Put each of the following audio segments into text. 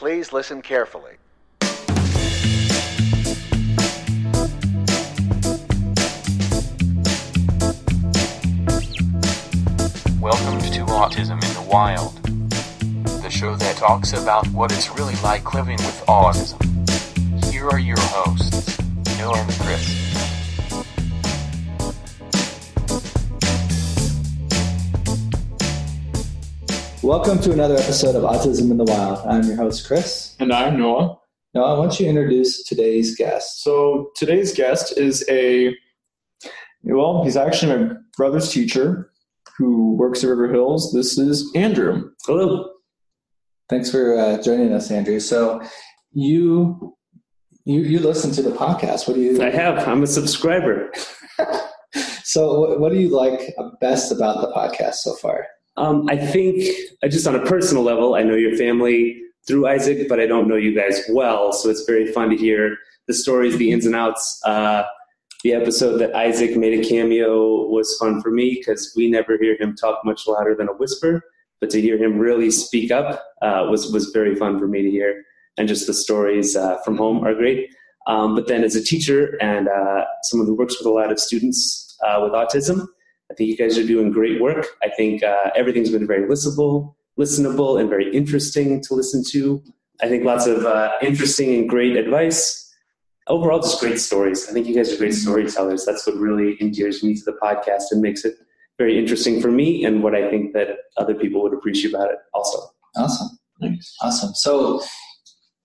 Please listen carefully. Welcome to Autism in the Wild, the show that talks about what it's really like living with autism. Here are your hosts, Noah and Chris. Welcome to another episode of Autism in the Wild. I'm your host, Chris. And I'm Noah. Noah, why don't you introduce today's guest? So today's guest is a, well, he's actually my brother's teacher who works at River Hills. This is Andrew. Hello. Thanks for uh, joining us, Andrew. So you you you listen to the podcast. What do you? I have. I'm a subscriber. so what, what do you like best about the podcast so far? Um, I think, uh, just on a personal level, I know your family through Isaac, but I don't know you guys well. So it's very fun to hear the stories, the ins and outs. Uh, the episode that Isaac made a cameo was fun for me because we never hear him talk much louder than a whisper. But to hear him really speak up uh, was was very fun for me to hear. And just the stories uh, from home are great. Um, but then as a teacher and uh, someone who works with a lot of students uh, with autism, I think you guys are doing great work. I think uh, everything's been very listenable, listenable, and very interesting to listen to. I think lots of uh, interesting and great advice. Overall, just great stories. I think you guys are great storytellers. That's what really endears me to the podcast and makes it very interesting for me, and what I think that other people would appreciate about it also. Awesome. Thanks. Awesome. So,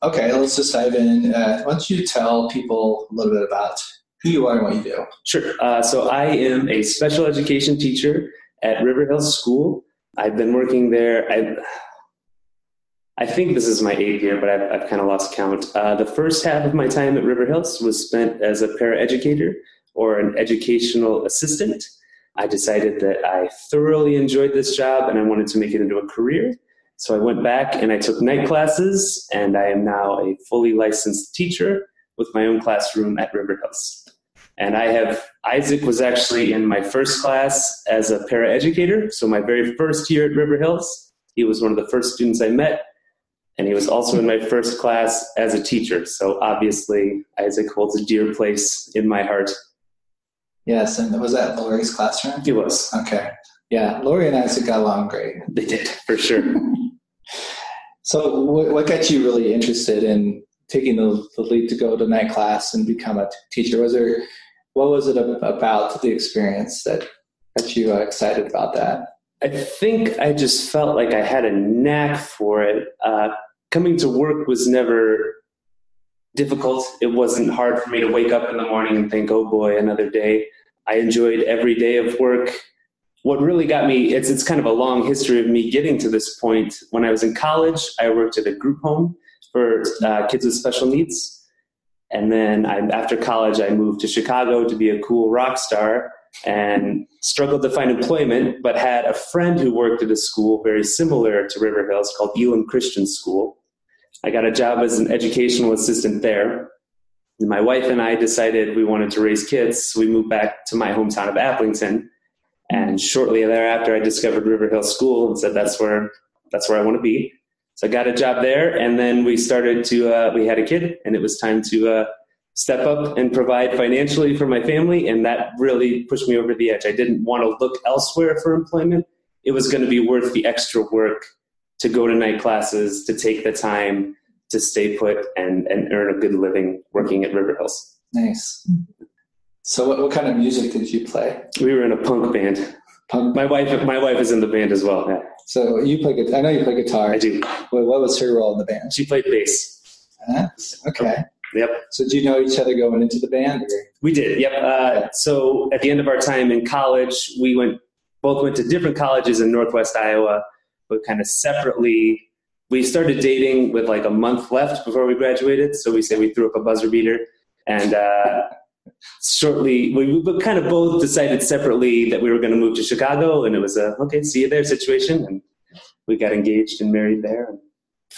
okay, let's just dive in. Uh, why don't you tell people a little bit about who you are and what you do? Sure. Uh, so I am a special education teacher at River Hills School. I've been working there. I, I think this is my eighth year, but I've, I've kind of lost count. Uh, the first half of my time at River Hills was spent as a paraeducator or an educational assistant. I decided that I thoroughly enjoyed this job and I wanted to make it into a career. So I went back and I took night classes, and I am now a fully licensed teacher with my own classroom at River Hills. And I have Isaac was actually in my first class as a paraeducator. So my very first year at River Hills, he was one of the first students I met, and he was also in my first class as a teacher. So obviously, Isaac holds a dear place in my heart. Yes, and was that Lori's classroom? He was. Okay. Yeah, Lori and Isaac got along great. They did for sure. So, what, what got you really interested in taking the, the leap to go to night class and become a t- teacher? Was there, what was it about the experience that got you uh, excited about that? I think I just felt like I had a knack for it. Uh, coming to work was never difficult. It wasn't hard for me to wake up in the morning and think, oh boy, another day. I enjoyed every day of work. What really got me, it's, it's kind of a long history of me getting to this point. When I was in college, I worked at a group home for uh, kids with special needs. And then I, after college, I moved to Chicago to be a cool rock star and struggled to find employment, but had a friend who worked at a school very similar to River Hills called Elim Christian School. I got a job as an educational assistant there. And my wife and I decided we wanted to raise kids, so we moved back to my hometown of Aplington. And shortly thereafter, I discovered River Hills School and said that's where that's where I want to be. So I got a job there, and then we started to uh, we had a kid, and it was time to uh, step up and provide financially for my family, and that really pushed me over the edge. I didn't want to look elsewhere for employment. It was going to be worth the extra work to go to night classes, to take the time to stay put and, and earn a good living working at River Hills. Nice. So, what, what kind of music did you play? We were in a punk band. Punk. My wife, my wife is in the band as well. Yeah, So you play guitar. I know you play guitar. I do. What, what was her role in the band? She played bass. Huh? Okay. Yep. So did you know each other going into the band? Or? We did. Yep. Uh, so at the end of our time in college, we went both went to different colleges in Northwest Iowa, but kind of separately. We started dating with like a month left before we graduated. So we say we threw up a buzzer beater, and uh, shortly we, we kind of both decided separately that we were going to move to Chicago, and it was a okay, see you there situation, and we got engaged and married there, and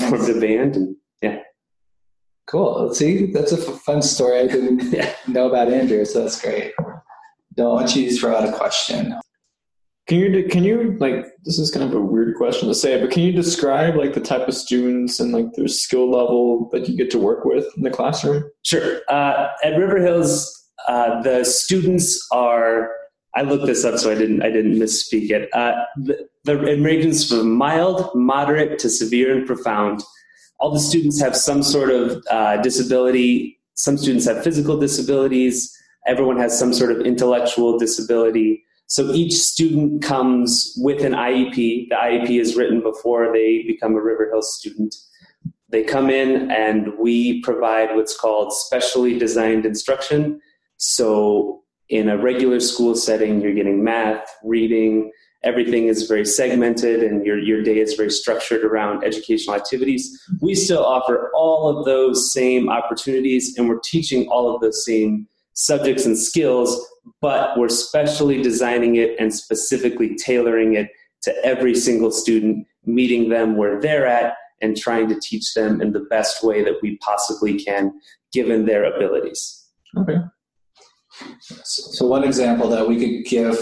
formed a band, and yeah. Cool. See, that's a f- fun story. I didn't Yeah. know about Andrew, so that's great Don't want you to throw out a question. Can you can you like this is kind of a weird question to say, but can you describe like the type of students and like their skill level that you get to work with in the classroom? Sure. Uh, at River Hills, uh, the students are. I looked this up, so I didn't. I didn't misspeak it. Uh, the, the ranges from mild, moderate to severe and profound. All the students have some sort of uh, disability. Some students have physical disabilities. Everyone has some sort of intellectual disability. So each student comes with an IEP. The IEP is written before they become a River Hills student. They come in and we provide what's called specially designed instruction. So in a regular school setting, you're getting math, reading, everything is very segmented and your, your day is very structured around educational activities. We still offer all of those same opportunities and we're teaching all of those same subjects and skills, but we're specially designing it and specifically tailoring it to every single student, meeting them where they're at and trying to teach them in the best way that we possibly can, given their abilities. Okay. So one example that we could give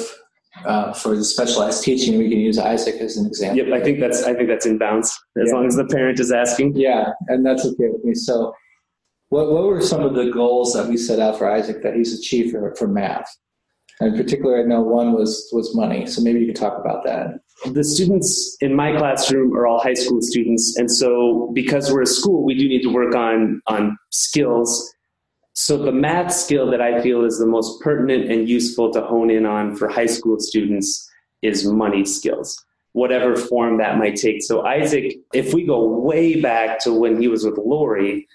uh, for the specialized teaching, we can use Isaac as an example. Yep, I think that's I think that's in bounds as Yeah. long as the parent is asking. Yeah, and that's okay with me. So, what what were some of the goals that we set out for Isaac that he's achieved for, for math? And in particular, I know one was was money. So maybe you could talk about that. The students in my classroom are all high school students, and so because we're a school, we do need to work on on skills. So the math skill that I feel is the most pertinent and useful to hone in on for high school students is money skills, whatever form that might take. So Isaac, if we go way back to when he was with Lori,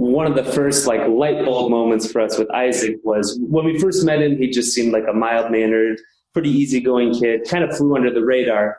one of the first like light bulb moments for us with Isaac was when we first met him, he just seemed like a mild mannered, pretty easygoing kid, kind of flew under the radar.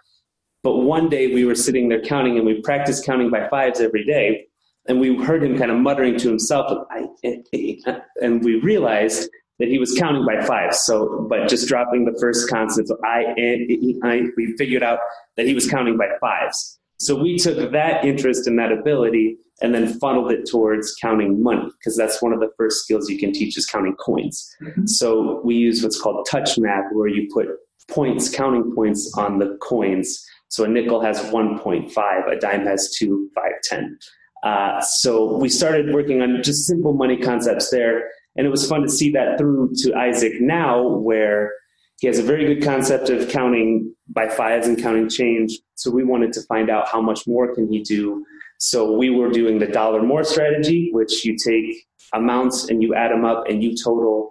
But one day we were sitting there counting and we practiced counting by fives every day. And we heard him kind of muttering to himself, and we realized that he was counting by fives. So, but just dropping the first consonant, so I, I, I, we figured out that he was counting by fives. So we took that interest and that ability and then funneled it towards counting money because that's one of the first skills you can teach is counting coins. So we use what's called touch math where you put points, counting points on the coins. So a nickel has 1.5, a dime has 2, 5, 10. Uh, so we started working on just simple money concepts there. And it was fun to see that through to Isaac now, where he has a very good concept of counting by fives and counting change. So we wanted to find out how much more can he do. So we were doing the dollar more strategy, which you take amounts and you add them up and you total.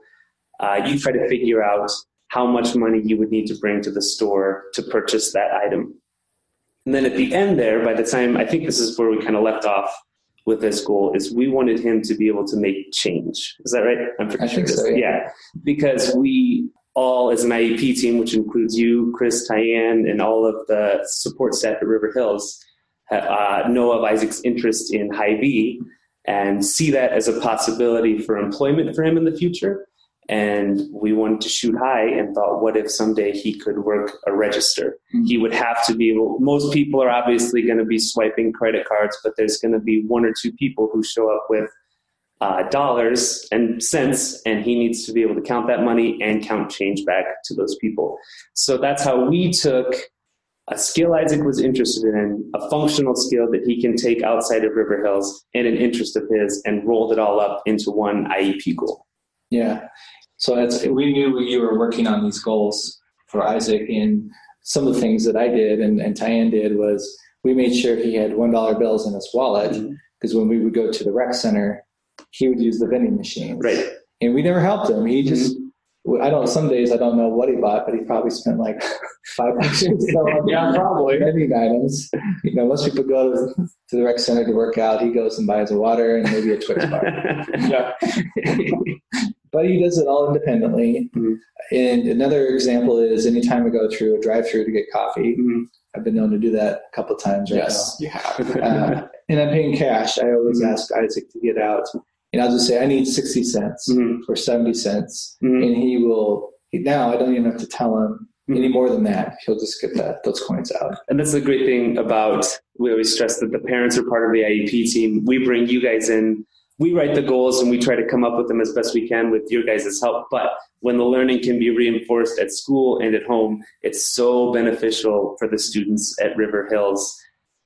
Uh, you try to figure out how much money you would need to bring to the store to purchase that item. And then at the end there, by the time I think this is where we kind of left off with this goal, is we wanted him to be able to make change. Is that right? I'm pretty I sure think so, yeah. yeah, because we all, as an IEP team, which includes you, Chris, Tyann, and all of the support staff at River Hills, uh, know of Isaac's interest in Hy-Vee and see that as a possibility for employment for him in the future. And we wanted to shoot high and thought, what if someday he could work a register? Mhm. He would have to be able, most people are obviously going to be swiping credit cards, but there's going to be one or two people who show up with uh, dollars and cents, and he needs to be able to count that money and count change back to those people. So that's how we took a skill Isaac was interested in, a functional skill that he can take outside of River Hills, and an interest of his, and rolled it all up into one IEP goal. Yeah. So it's, we knew you were working on these goals for Isaac, and some of the things that I did and, and Tyann did was we made sure he had one dollar bills in his wallet mm-hmm. because when we would go to the rec center, he would use the vending machines. Right. And we never helped him. He mm-hmm. just I don't. Some days I don't know what he bought, but he probably spent like five bucks so Yeah, probably. vending items. You know, most people go to, to the rec center to work out. He goes and buys a water and maybe a Twix bar. Yeah. but he does it all independently. Mhm. And another example is anytime I go through a drive-through to get coffee, Mhm. I've been known to do that a couple times right Yes, you have. Uh, and I'm paying cash. I always Mhm. ask Isaac to get out, and I'll just say I need sixty cents Mhm. or seventy cents, Mhm. and he will. Now I don't even have to tell him Mhm. any more than that. He'll just get that those coins out. And that's the great thing about we always stress that the parents are part of the IEP team. We bring you guys in we write the goals and we try to come up with them as best we can with your guys' help. But when the learning can be reinforced at school and at home, it's so beneficial for the students at River Hills.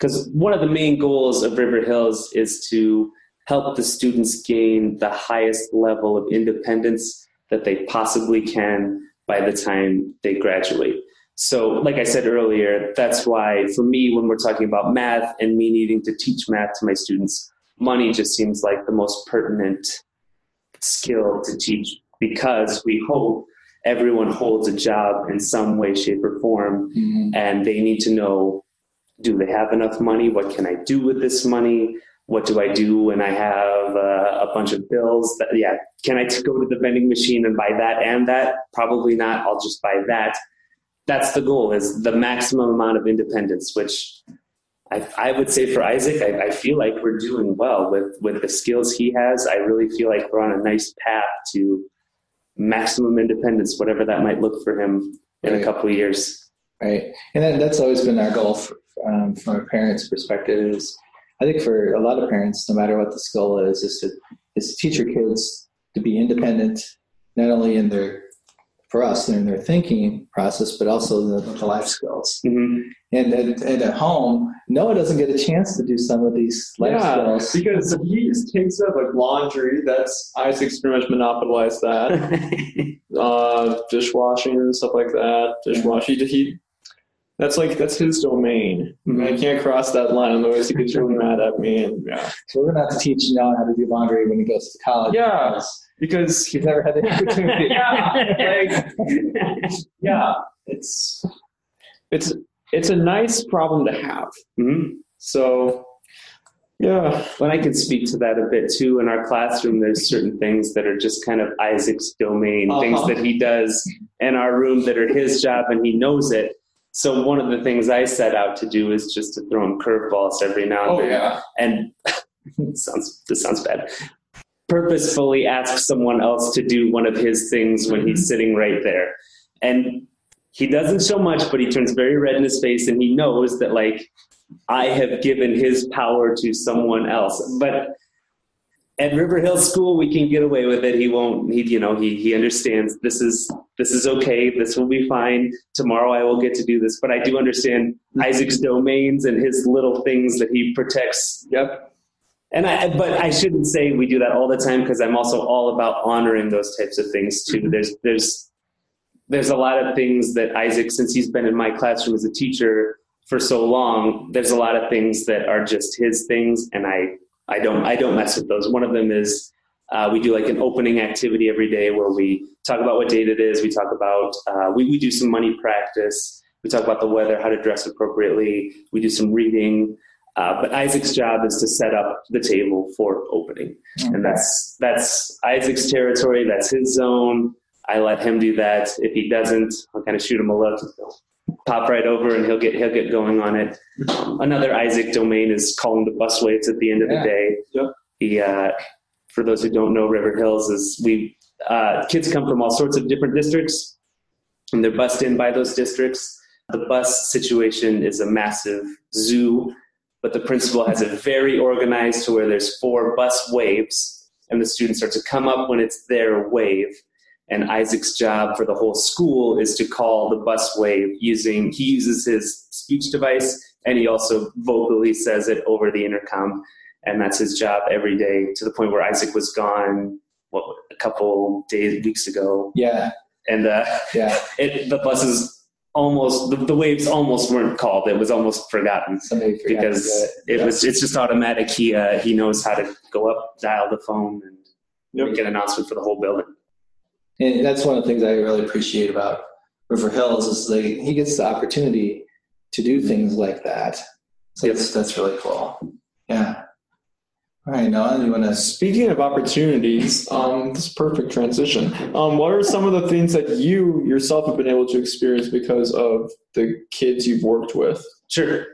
Because one of the main goals of River Hills is to help the students gain the highest level of independence that they possibly can by the time they graduate. So, like I said earlier, that's why for me, when we're talking about math and me needing to teach math to my students, money just seems like the most pertinent skill to teach because we hope everyone holds a job in some way, shape, or form, Mhm. and they need to know do they have enough money? What can I do with this money? What do I do when I have uh, a bunch of bills? That, yeah, can I go to the vending machine and buy that and that? Probably not. I'll just buy that. That's the goal: is the maximum amount of independence, which I, I would say for Isaac, I, I feel like we're doing well with with the skills he has. I really feel like we're on a nice path to maximum independence, whatever that might look for him in a couple of years. right? And that, that's always been our goal for, um, from a parent's perspective. Is I think for a lot of parents, no matter what the skill is, is to is to teach your kids to be independent, not only in their for us in their thinking process, but also the, the life skills. hmm And, and and at home, Noah doesn't get a chance to do some of these life Yeah, skills. because he just takes up like laundry, that's Isaac's pretty much monopolized that. uh, dishwashing and stuff like that. Dishwashing, he, he that's like that's his domain. I can't cross that line, otherwise he gets really mad at me. And yeah, So we're gonna have to teach Noah how to do laundry when he goes to college. Yeah. because because he's never had the opportunity. yeah, like, yeah, it's it's it's a nice problem to have. Mhm. So yeah, Well, I can speak to that a bit too. In our classroom, there's certain things that are just kind of Isaac's domain, Uh-huh. things that he does in our room that are his job and he knows it. So one of the things I set out to do is just to throw him curveballs every now and oh then. yeah, And sounds this sounds bad. Purposefully ask someone else to do one of his things when he's mm-hmm. sitting right there. And he doesn't show much, but he turns very red in his face and he knows that like I have given his power to someone else. But at River Hill School, we can get away with it. He won't. He, you know, he he understands this is this is okay. This will be fine. Tomorrow, I will get to do this. But I do understand Isaac's domains and his little things that he protects. yep, And I, but I shouldn't say we do that all the time because I'm also all about honoring those types of things too. Mm-hmm. There's there's there's a lot of things that Isaac, since he's been in my classroom as a teacher for so long, there's a lot of things that are just his things, and I I don't I don't mess with those. One of them is uh, we do like an opening activity every day where we talk about what date it is. We talk about uh, we we do some money practice. We talk about the weather, how to dress appropriately. We do some reading. Uh, but Isaac's job is to set up the table for opening, and that's that's Isaac's territory. That's his zone. I let him do that. If he doesn't, I'll kind of shoot him a look. Pop right over, and he'll get he'll get going on it. Um, another Isaac domain is calling the bus weights at the end of Yeah. the day. Yep. He, uh, for those who don't know, River Hills is we uh, kids come from all sorts of different districts, and they're bussed in by those districts. The bus situation is a massive zoo, but the principal has it very organized to where there's four bus waves, and the students are to come up when it's their wave. And Isaac's job for the whole school is to call the bus wave using, he uses his speech device and he also vocally says it over the intercom. And that's his job every day to the point where Isaac was gone, what, a couple days, weeks ago. Yeah, And uh, yeah. it, the buses almost, the, the waves almost weren't called. It was almost forgotten Somebody forgot to because it was, it's just automatic. He, uh, he knows how to go up, dial the phone and Yep. make an announcement for the whole building. And that's one of the things I really appreciate about River Hills is they he gets the opportunity to do things like that. So Yep. that's that's really cool. Yeah. All right, Noah, you want to? Speaking of opportunities, um, this perfect transition. Um, what are some of the things that you yourself have been able to experience because of the kids you've worked with? Sure.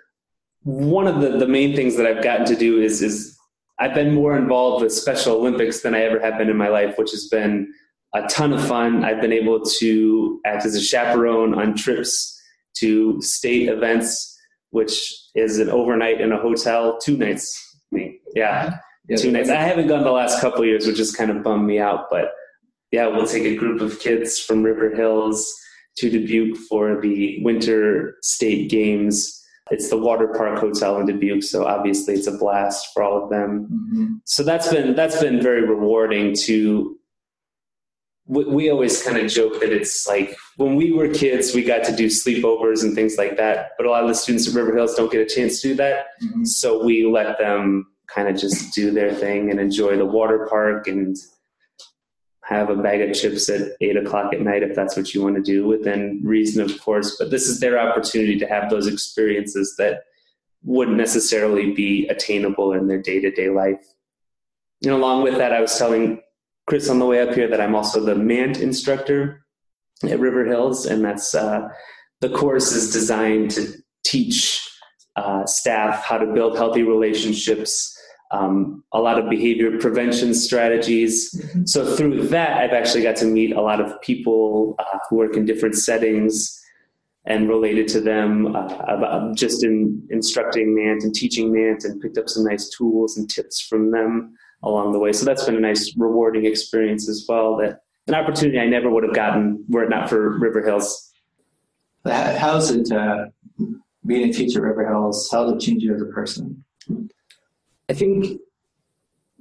One of the, the main things that I've gotten to do is is I've been more involved with Special Olympics than I ever have been in my life, which has been a ton of fun. I've been able to act as a chaperone on trips to state events, which is an overnight in a hotel, two nights. Yeah. Yeah, two nights. I haven't gone the last couple of years, which has kind of bummed me out. But yeah, we'll take a group of kids from River Hills to Dubuque for the Winter State Games. It's the Water Park Hotel in Dubuque, so obviously it's a blast for all of them. Mhm. So that's been that's been very rewarding to. We, we always kind of joke that it's like when we were kids, we got to do sleepovers and things like that. But a lot of the students at River Hills don't get a chance to do that. Mhm. So we let them kind of just do their thing and enjoy the water park and have a bag of chips at eight o'clock at night if that's what you want to do within reason, of course. But this is their opportunity to have those experiences that wouldn't necessarily be attainable in their day to day life. And along with that, I was telling Chris on the way up here that I'm also the Mandt instructor at River Hills, and that's uh, the course is designed to teach uh, staff how to build healthy relationships, um, a lot of behavior prevention strategies. So through that, I've actually got to meet a lot of people uh, who work in different settings and related to them. Uh, about just in instructing Mandt and teaching Mandt and picked up some nice tools and tips from them along the way. So that's been a nice rewarding experience as well. That an opportunity I never would have gotten were it not for River Hills. How- How's it uh, being a teacher at River Hills? How did it change you as a person? I think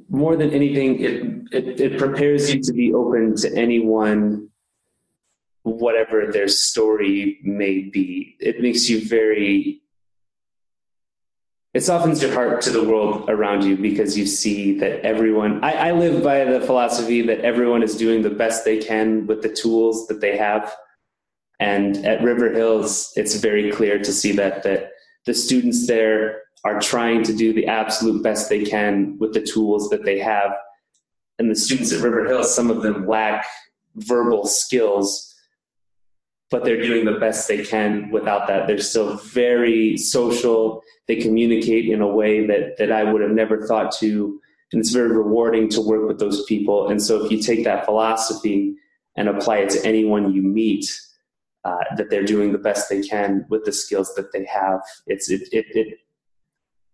more than anything, it, it, it prepares you to be open to anyone, whatever their story may be. It makes you very, it softens your heart to the world around you because you see that everyone, I, I live by the philosophy that everyone is doing the best they can with the tools that they have. And at River Hills, it's very clear to see that, that the students there are trying to do the absolute best they can with the tools that they have. And the students at River Hills, some of them lack verbal skills, but they're doing the best they can without that. They're still very social. They communicate in a way that, that I would have never thought to. And it's very rewarding to work with those people. And so if you take that philosophy and apply it to anyone you meet, uh, that they're doing the best they can with the skills that they have. It's it it it,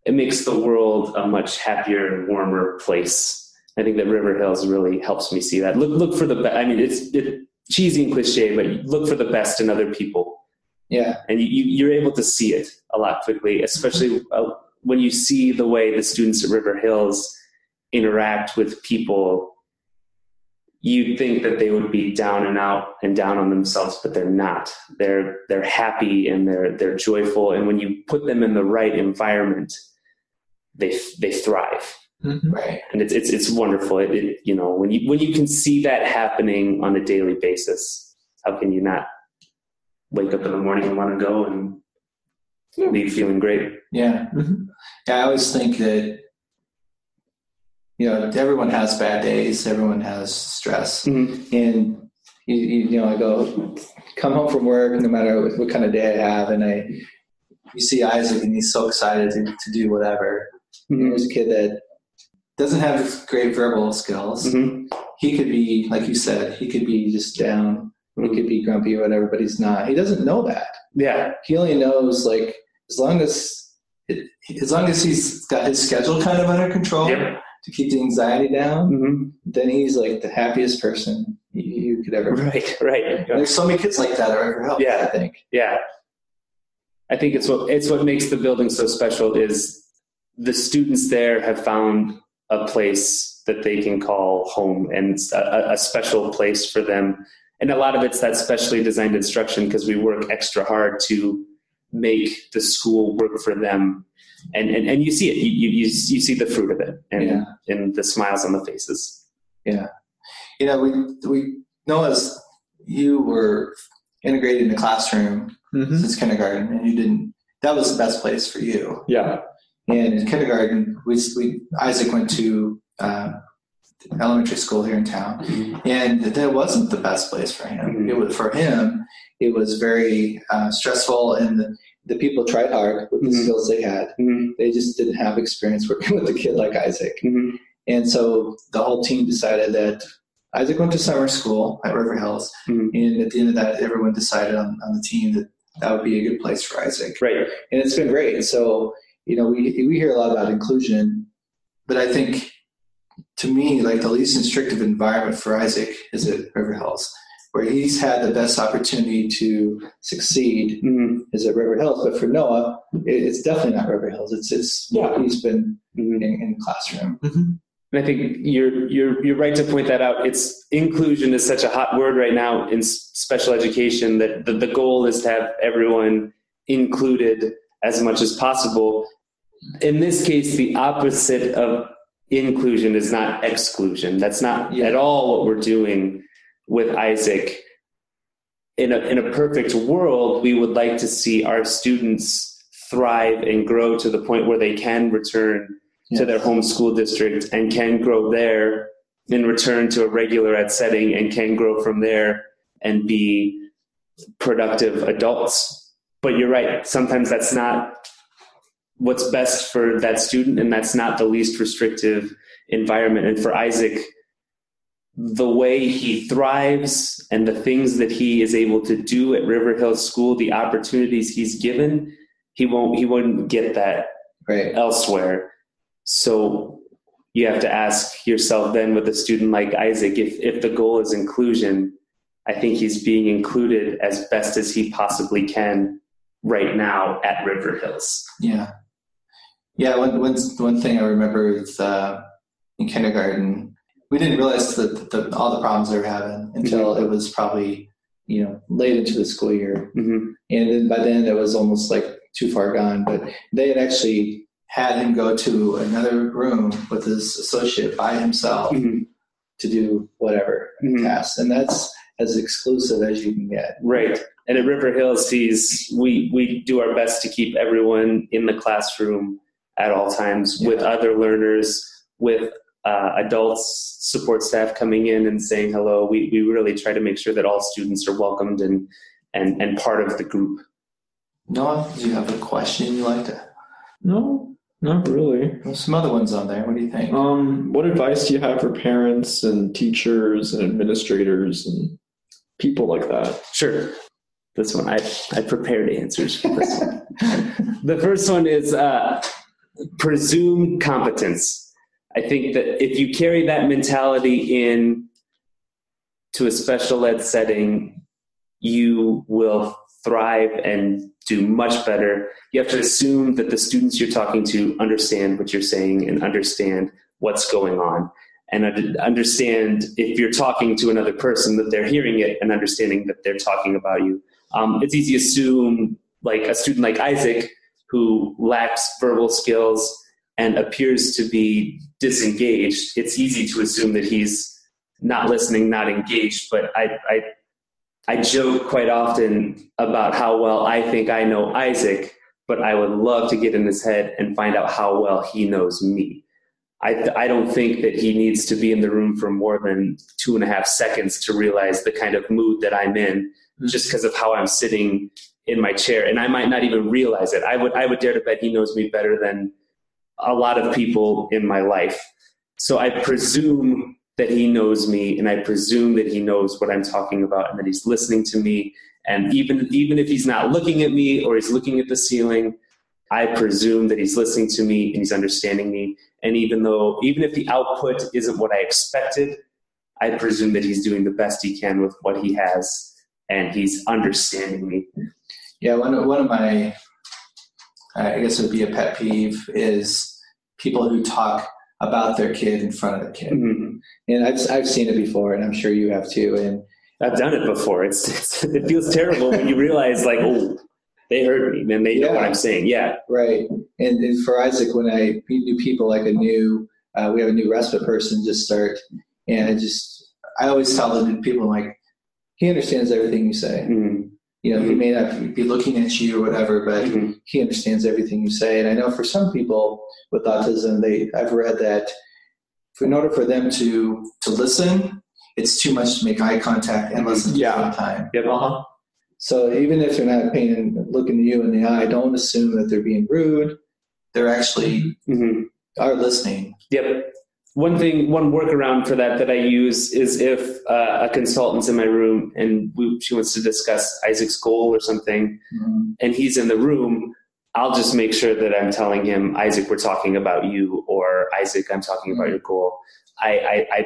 it makes the world a much happier and warmer place. I think that River Hills really helps me see that. Look look for the. I mean, it's it, cheesy and cliche, but look for the best in other people, Yeah, and you, you you're able to see it a lot quickly, especially uh, when you see the way the students at River Hills interact with people you'd think that they would be down and out and down on themselves, but they're not. They're they're happy and they're they're joyful, and when you put them in the right environment, they they thrive, right. and it's it's it's wonderful. It, it you know when you when you can see that happening on a daily basis, how can you not wake up in the morning and want to go and leave feeling great? Yeah. Yeah, I always think that, you know, everyone has bad days, everyone has stress. Mhm. And, you, you, know, I go, come home from work, no matter what, what kind of day I have, and I, you see Isaac and he's so excited to, to do whatever. And Mhm. Here's a kid that doesn't have great verbal skills. Mhm. He could be, like you said, he could be just down, he could be grumpy or whatever, but he's not. He doesn't know that Yeah. he only knows like as long as it, as long as he's got his schedule kind of under control Yep. to keep the anxiety down, Mhm. then he's like the happiest person you, you could ever. Right. Right. And there's so many kids like that at River Hill. Yeah. I think. Yeah. I think it's what it's what makes the building so special is the students there have found a place that they can call home and a, a special place for them. And a lot of it's that specially designed instruction because we work extra hard to make the school work for them. And, and, and you see it, you, you, you you see the fruit of it and, Yeah. and the smiles on the faces. Yeah. You know, we we know as you were integrated in the classroom Mm-hmm. since kindergarten, and you didn't. That was the best place for you. Yeah. And in kindergarten, we, we Isaac went to uh, elementary school here in town, and that wasn't the best place for him. Mhm. It was for him. It was very uh, stressful, and the, the people tried hard with the Mhm. skills they had. Mhm. They just didn't have experience working with a kid like Isaac, Mhm. and so the whole team decided that Isaac went to summer school at River Hills, Mhm. and at the end of that, everyone decided on, on the team that that would be a good place for Isaac Right. and it's been great. So you know, we we hear a lot about inclusion, but I think to me, like the least instructive environment for Isaac is at River Hills, where he's had the best opportunity to succeed Mhm. is at River Hills. But for Noah, it, it's definitely not River Hills. It's it's what he's been Mhm. in, in the classroom. And I think you're you're you're right to point that out. It's inclusion is such a hot word right now in special education that the, the goal is to have everyone included as much as possible. In this case, the opposite of inclusion is not exclusion. That's not Yeah. at all what we're doing with Isaac. In a in a perfect world, we would like to see our students thrive and grow to the point where they can return to their home school district and can grow there and return to a regular ed setting and can grow from there and be productive adults. But you're right, sometimes that's not what's best for that student and that's not the least restrictive environment. And for Isaac, the way he thrives and the things that he is able to do at River Hill School, the opportunities he's given, he won't he wouldn't get that Right. elsewhere. So you have to ask yourself then with a student like Isaac, if, if the goal is inclusion, I think he's being included as best as he possibly can right now at River Hills. Yeah. Yeah. One, one, one thing I remember is uh, in kindergarten, we didn't realize that the, all the problems they were having until it was probably, you know, late into the school year. hmm And then by then it was almost like too far gone. But they had actually had him go to another room with his associate by himself hmm to do whatever Mhm. task. And that's as exclusive as you can get. Right. And at River Hills, he's we we do our best to keep everyone in the classroom at all times with other learners, with uh, adults, support staff coming in and saying hello. We we really try to make sure that all students are welcomed and and and part of the group. Noah, do you have a question you'd like to? No, not really. There's some other ones on there. What do you think? Um, what advice do you have for parents and teachers and administrators and people like that? Sure. This one I I prepared answers for this one. the first one is uh, presumed competence. I think that if you carry that mentality in to a special ed setting, you will thrive and do much better. You have to assume that the students you're talking to understand what you're saying and understand what's going on. And understand if you're talking to another person that they're hearing it and understanding that they're talking about you. Um, it's easy to assume, like a student like Isaac, who lacks verbal skills and appears to be disengaged, it's easy to assume that he's not listening, not engaged. But I, I, I joke quite often about how well I think I know Isaac, but I would love to get in his head and find out how well he knows me. I, I don't think that he needs to be in the room for more than two and a half seconds to realize the kind of mood that I'm in mm-hmm. just because of how I'm sitting in my chair. And I might not even realize it. I would, I would dare to bet he knows me better than a lot of people in my life. So I presume that he knows me and I presume that he knows what I'm talking about and that he's listening to me. And even, even if he's not looking at me or he's looking at the ceiling, I presume that he's listening to me and he's understanding me. And even though, even if the output isn't what I expected, I presume that he's doing the best he can with what he has and he's understanding me. Yeah, one of, one of my, I guess it would be a pet peeve is people who talk about their kid in front of the kid. Mhm. And I've, I've seen it before, and I'm sure you have too. And I've done it before. It's, it's it feels terrible when you realize like, oh, they heard me, man. They know what I'm saying. Yeah. right, and, and for Isaac, when I meet new people, like a new, uh, we have a new respite person just start, and I just, I always tell the new people, I'm like, he understands everything you say. Mhm. You know, he may not be looking at you or whatever, but Mhm. he understands everything you say. And I know for some people with autism, they I've read that for, in order for them to to listen, it's too much to make eye contact and listen Yeah. at the same time. Yep. Uh-huh. So even if they're not paying looking at you in the eye, don't assume that they're being rude. They're actually Mhm. are listening. Yep. One thing, one workaround for that that I use is if uh, a consultant's in my room and we, she wants to discuss Isaac's goal or something, and he's in the room, I'll just make sure that I'm telling him, Isaac, we're talking about you, or Isaac, I'm talking about your goal. I, I, I,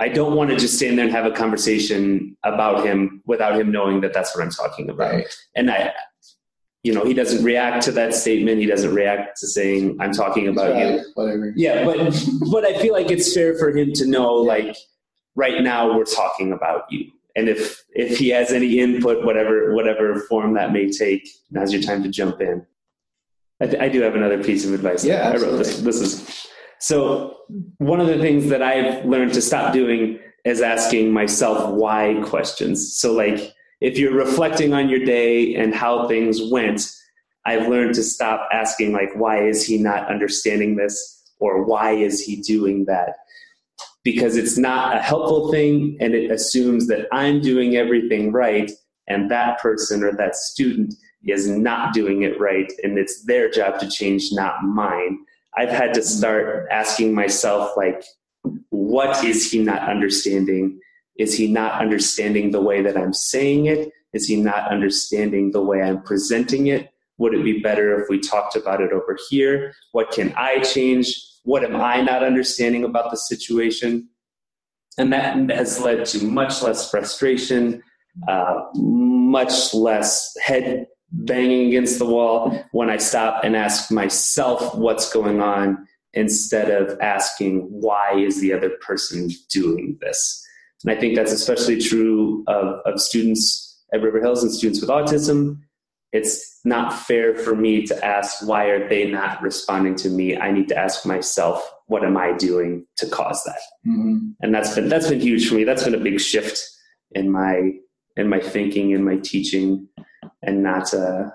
I don't want to just stand there and have a conversation about him without him knowing that that's what I'm talking about. Right. And I, you know, he doesn't react to that statement. He doesn't react to saying, I'm talking about you. Whatever. Yeah, but but I feel like it's fair for him to know, like, right now we're talking about you, and if if he has any input, whatever whatever form that may take, now's your time to jump in. I, I do have another piece of advice. Yeah, I wrote this. This is so one of the things that I've learned to stop doing is asking myself why questions. So like if you're reflecting on your day and how things went, I've learned to stop asking like why is he not understanding this or why is he doing that? Because it's not a helpful thing and it assumes that I'm doing everything right and that person or that student is not doing it right and it's their job to change, not mine. I've had to start asking myself like what is he not understanding? Is he not understanding the way that I'm saying it? Is he not understanding the way I'm presenting it? Would it be better if we talked about it over here? What can I change? What am I not understanding about the situation? And that has led to much less frustration, uh, much less head banging against the wall when I stop and ask myself what's going on instead of asking why is the other person doing this. And I think that's especially true of, of students at River Hills and students with autism. It's not fair for me to ask why are they not responding to me. I need to ask myself what am I doing to cause that. Mhm. And that's been that's been huge for me. That's been a big shift in my in my thinking in my teaching and not uh,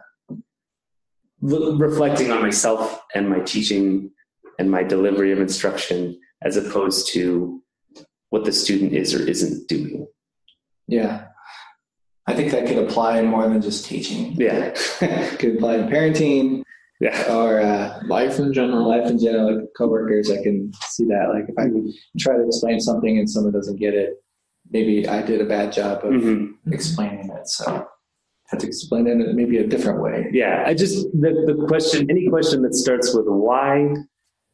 reflecting on myself and my teaching and my delivery of instruction as opposed to what the student is or isn't doing. Yeah. I think that could apply in more than just teaching. Yeah. could apply in parenting Yeah. or uh, Life in general. life in general, like coworkers. I can see that. Like if I try to explain something and someone doesn't get it, maybe I did a bad job of hmm explaining it. So I have to explain it in maybe a different way. Yeah. I just the, the question any question that starts with why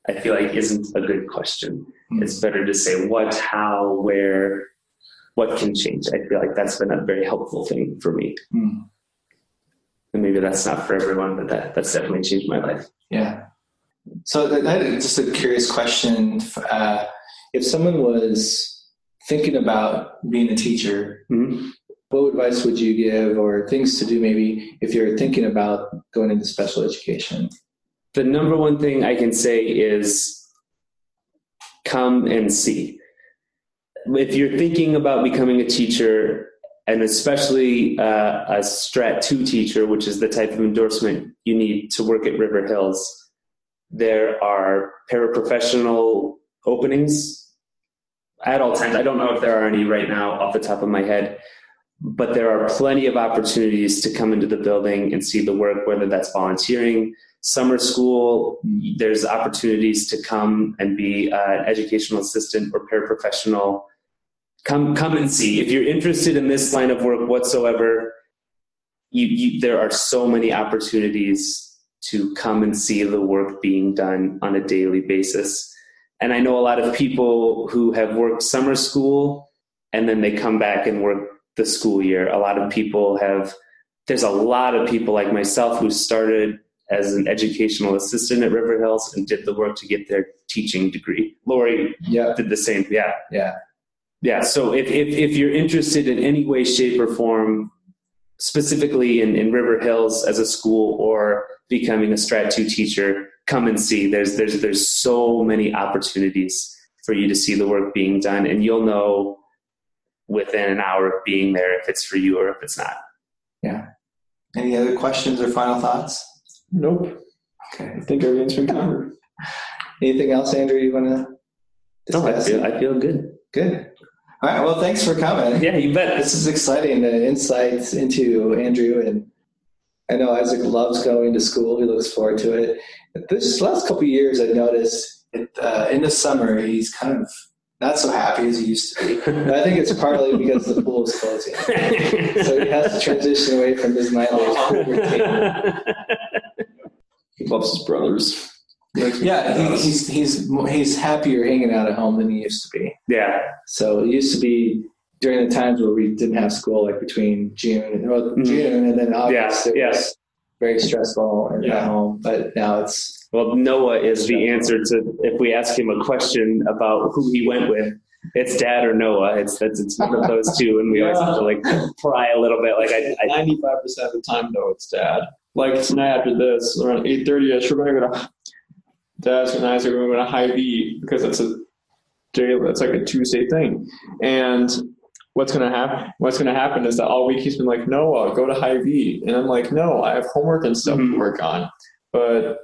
I feel like isn't a good question. It's better to say what, how, where, what can change. I feel like that's been a very helpful thing for me. Mm. And maybe that's not for everyone, but that, that's definitely changed my life. Yeah. So that, that is just a curious question. Uh, if someone was thinking about being a teacher, Mhm. what advice would you give or things to do maybe if you're thinking about going into special education? The number one thing I can say is come and see. If you're thinking about becoming a teacher, and especially uh, a Strat 2 teacher, which is the type of endorsement you need to work at River Hills, there are paraprofessional openings at all times. I don't know if there are any right now off the top of my head, but there are plenty of opportunities to come into the building and see the work, whether that's volunteering, summer school. There's opportunities to come and be uh, an educational assistant or paraprofessional. Come, come and see. If you're interested in this line of work whatsoever, you, you, there are so many opportunities to come and see the work being done on a daily basis. And I know a lot of people who have worked summer school and then they come back and work the school year. A lot of people have, there's a lot of people like myself who started as an educational assistant at River Hills and did the work to get their teaching degree. Lori Yeah. did the same. Yeah. Yeah. Yeah. So if, if, if you're interested in any way, shape, or form, specifically in, in River Hills as a school or becoming a Strat 2 teacher, come and see. There's, there's, there's so many opportunities for you to see the work being done, and you'll know within an hour of being there if it's for you or if it's not. Yeah. Any other questions or final thoughts? Nope. Okay. I think everything's been covered. Anything else, Andrew, you want to No, I feel, I feel good. Good. All right. Well, thanks for coming. Yeah, you bet. This is exciting. The insights into Andrew and I know Isaac loves going to school. He looks forward to it. This last couple of years, I noticed it, uh, in the summer he's kind of not so happy as he used to be. But I think it's partly because the pool is closing, so he has to transition away from his nightly pool routine. Loves his brothers. Yeah, he, he's he's he's happier hanging out at home than he used to be. Yeah. So it used to be during the times where we didn't have school, like between June and well, Mhm. June and then August. Yeah, Yes. very stressful and Yeah. at home. But now it's Well, Noah is the answer to if we ask him a question about who he went with. It's dad or Noah. It's that's it's one of those two, and we always have to like pry a little bit. Like I, I Ninety-five percent of the time, though, it's dad. Like tonight after this, around eight thirty-ish, we're gonna go to Dad's and Isaac. We're going to Hy-Vee because it's a day. That's like a Tuesday thing. And what's gonna happen? What's gonna happen is that all week he's been like, Noah, go to Hy-Vee, and I'm like, No, I have homework and stuff Mhm. to work on. But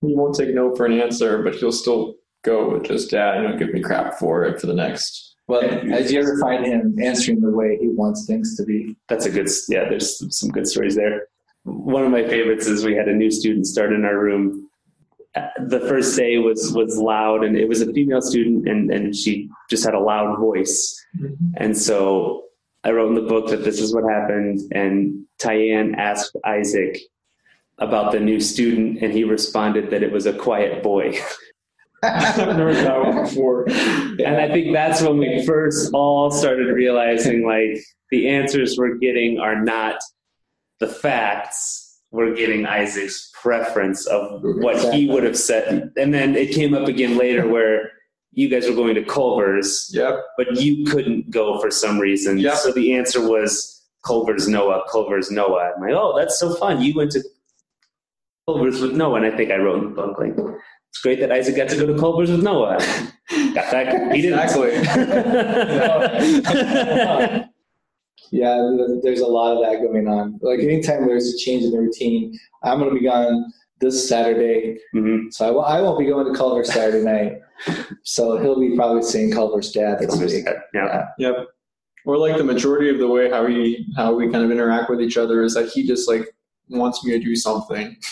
he won't take no for an answer. But he'll still go with just Dad. You know, give me crap for it for the next. well. As you ever find him answering the way he wants things to be? that's a good yeah there's some good stories there one of my favorites is we had a new student start in our room. The first day was was loud and it was a female student and and she just had a loud voice. Mm-hmm. And so i wrote in the book that this is what happened and Tyann asked isaac about the new student and he responded that it was a quiet boy. I've never heard that one before. and I think that's when we first all started realizing like the answers we're getting are not the facts. We're getting Isaac's preference of what he would have said. And then it came up again later where you guys were going to Culver's, Yep. but you couldn't go for some reason. Yeah. So the answer was Culver's Noah, Culver's Noah. I'm like, oh, that's so fun. You went to Culver's with Noah. And I think I wrote in the book, like, it's great that Isaac got to go to Culver's with Noah. Got that? He didn't. Exactly. Yeah, there's a lot of that going on. Like anytime there's a change in the routine, I'm going to be gone this Saturday, Mhm. so I w- I won't be going to Culver Saturday night. So he'll be probably seeing Culver's dad this week. Yeah. Yep. Or like the majority of the way how we how we kind of interact with each other is that he just like wants me to do something.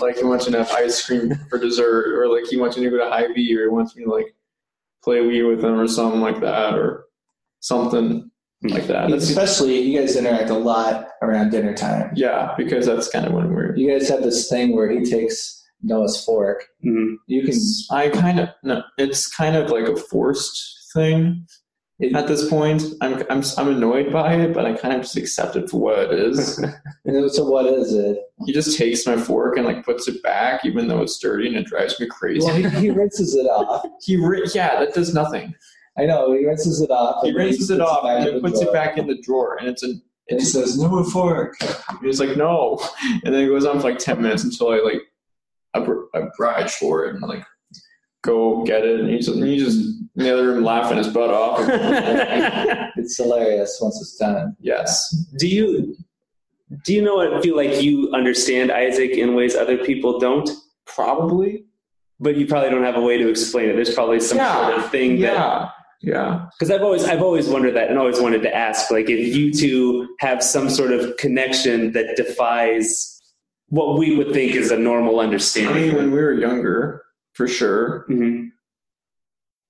Like he wants me to have ice cream for dessert, or like he wants me to go to Hy-Vee, or he wants me to like play Wii with him, or something like that, or something like that. That's, Especially, you guys interact a lot around dinner time. yeah, because that's kind of when we're. You guys have this thing where he takes Noah's fork. Mhm. You can. I kind of no, it's kind of like a forced thing at this point. I'm I'm I'm annoyed by it, but I kind of just accept it for what it is. So what is it? he just takes my fork and like puts it back, even though it's dirty, and it drives me crazy. Well, he, he rinses it off. he yeah, that does nothing. I know he rinses it off. He rinses it off and in then the puts it back in the drawer, and it's an. And he says, "No fork." He's like, no, and then it goes on for like ten minutes until I like I I oblige for it and I'm like go get it, and he's and he just in the other room laughing his butt off. It's hilarious once it's done. yes, do you do you know what feel like you understand Isaac in ways other people don't? probably. But you probably don't have a way to explain it. There's probably some Yeah. sort of thing that Yeah, because I've always I've always wondered that and always wanted to ask like if you two have some sort of connection that defies what we would think is a normal understanding. I mean, when we were younger, for sure. Mhm.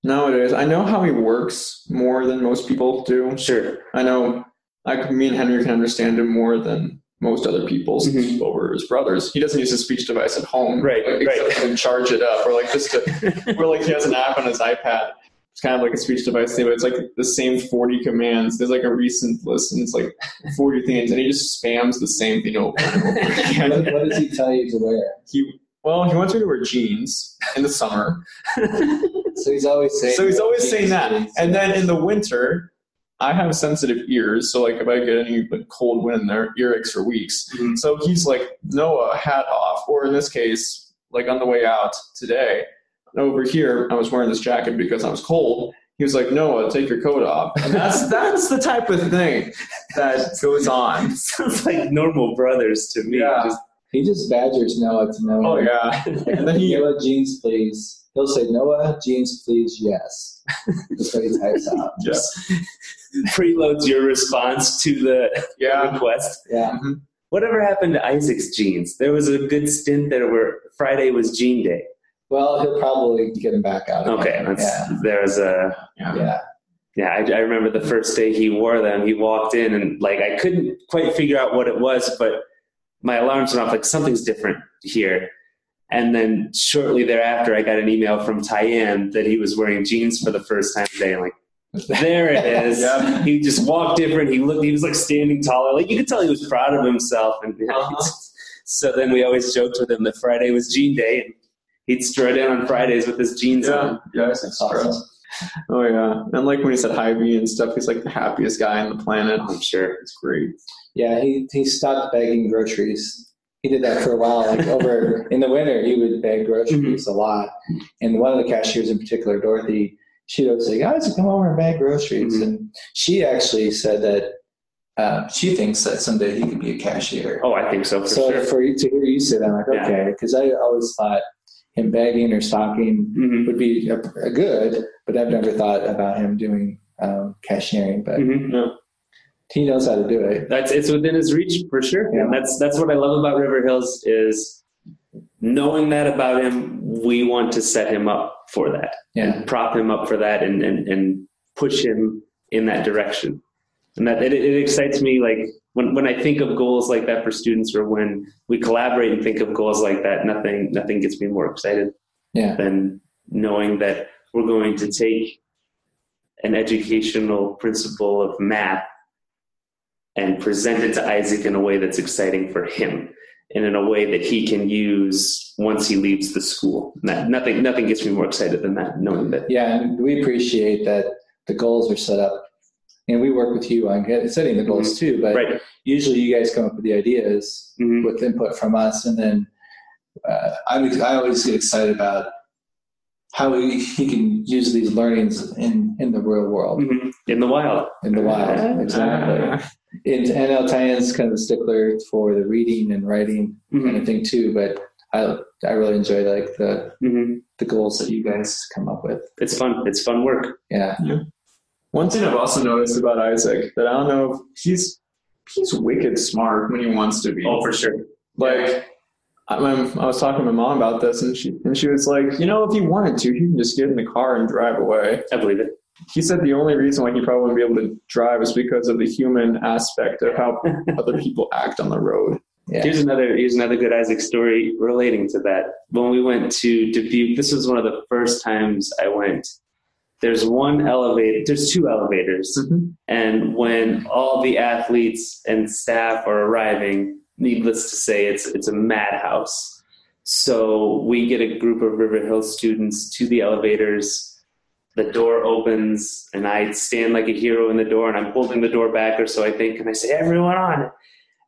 Nowadays, I know how he works more than most people do. Sure. I know, I me and Henry can understand him more than most other people since Mhm. over his brothers. He doesn't use his speech device at home, Right, like, right. except to charge it up, or like just to, or like he has an app on his iPad. It's kind of like a speech device thing, but it's like the same forty commands. There's like a recent list, and it's like forty things, and he just spams the same thing over and over again. What, what does he tell you to wear? He well, he wants me to wear jeans in the summer, So he's always saying. so he's always saying that. Jeans. And then in the winter, I have sensitive ears, so like if I get any like cold wind, there earaches for weeks. Mhm. So he's like, Noah, hat off. Or in this case, like on the way out today, over here, I was wearing this jacket because I was cold. He was like, Noah, take your coat off. And that's that's the type of thing that goes on. Sounds like normal brothers to me. Yeah. Just- he just badgers Noah to Noah. Oh yeah. And then he Noah jeans, please. He'll say Noah jeans, please. Yes. That's what he types out. yeah. preloads your response to the Yeah. request. Yeah. Mm-hmm. Whatever happened to Isaac's jeans? There was a good stint there where Friday was jean day. Well, he'll probably get him back out. again. Okay, that's, Yeah. there was a Yeah. Yeah. yeah. I, I remember the first day he wore them. He walked in and like I couldn't quite figure out what it was, but my alarms went off like something's different here. And then shortly thereafter, I got an email from Tyann that he was wearing jeans for the first time today. I'm like, there it is. Yeah. He just walked different. He looked. He was like standing taller. Like you could tell he was proud of himself. And Uh-huh. so then we always joked with him that Friday was jean day, and he'd strut in on Fridays with his jeans Yeah, on. yeah, That's awesome. Oh yeah, and like when he said hi me and stuff, he's like the happiest guy on the planet. I'm sure. It's great. Yeah, he, he stopped begging groceries. He did that for a while. Like over in the winter, he would beg groceries a lot. And one of the cashiers in particular, Dorothy, she'd always say, guys, come over and bag groceries. Mhm. And she actually said that uh, she thinks that someday he could be a cashier. Oh, I think so for so sure. for you to hear you say that, I'm like, Yeah. okay, because I always thought him begging or stocking hmm would be a, a good, but I've never thought about him doing um, cashiering. But hmm he knows how to do it. That's it's within his reach for sure. Yeah. And that's that's what I love about River Hills is knowing that about him. We want to set him up for that. Yeah. and prop him up for that and, and, and push him in that direction. And that it, it excites me like when, when I think of goals like that for students or when we collaborate and think of goals like that, nothing nothing gets me more excited Yeah. than knowing that we're going to take an educational principle of math and present it to Isaac in a way that's exciting for him and in a way that he can use once he leaves the school. That, nothing nothing gets me more excited than that, knowing that Yeah, and we appreciate that the goals are set up. And we work with you on get- setting the goals too, but right. usually you guys come up with the ideas Mhm. with input from us, and then uh, I, I always get excited about how he, he can use these learnings in, in the real world, Mhm. in the wild. in the wild. Exactly. And, and El Tyann's kind of a stickler for the reading and writing kind Mhm. of thing too, but I I really enjoy like the Mhm. the goals that you guys come up with. It's fun. It's fun work. Yeah. One thing I've also noticed about Isaac that I don't know if he's he's wicked smart when he wants to be. Oh, for sure. Like I, I was talking to my mom about this, and she and she was like, you know, if he wanted to, he can just get in the car and drive away. I believe it. He said the only reason why he probably wouldn't be able to drive is because of the human aspect of how other people act on the road. Yeah. Here's another here's another good Isaac story relating to that. When we went to Dubuque, this was one of the first times I went. There's one elevator. There's two elevators, mm-hmm. and when all the athletes and staff are arriving, needless to say, it's it's a madhouse. So we get a group of River Hill students to the elevators. The door opens, and I stand like a hero in the door, and I'm holding the door back, or so I think, and I say, "Everyone on!"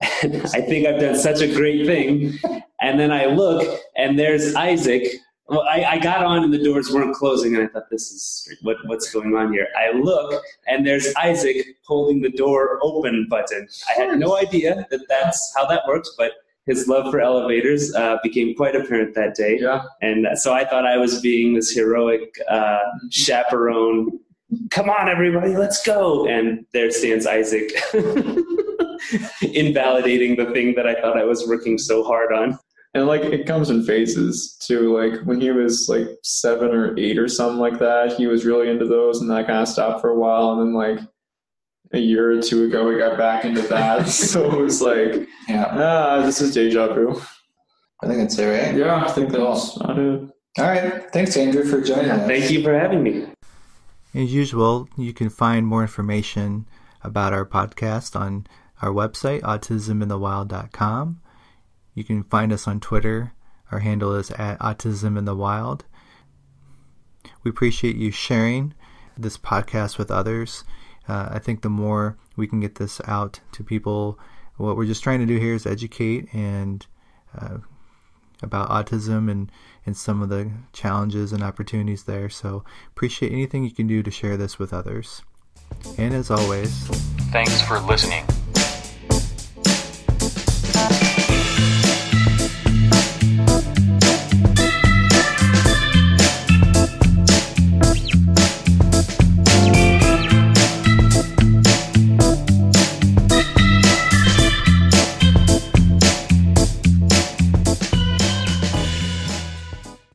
And I think I've done such a great thing. And then I look, and there's Isaac. Well, I, I got on, and the doors weren't closing, and I thought, "This is what what's going on here." I look, and there's Isaac holding the door open button. I had no idea that that's how that works, but his love for elevators uh, became quite apparent that day. Yeah. And so I thought I was being this heroic uh, chaperone. Come on, everybody, let's go. And there stands Isaac, invalidating the thing that I thought I was working so hard on. And like it comes in phases too. Like when he was like seven or eight or something like that, he was really into those, and that kind of stopped for a while. And then like a year or two ago, we got back into that. so it was like, Yeah. ah, this is deja vu. I think that's it, right? Yeah, I think Cool. that's about it. All right. Thanks, Andrew, for joining us. Thank you for having me. As usual, you can find more information about our podcast on our website, autisminthewild.com. You can find us on Twitter. Our handle is at Autism in the Wild. We appreciate you sharing this podcast with others. Uh, I think the more we can get this out to people, what we're just trying to do here is educate and uh, about autism and, and some of the challenges and opportunities there. So appreciate anything you can do to share this with others. And as always, Thanks for listening.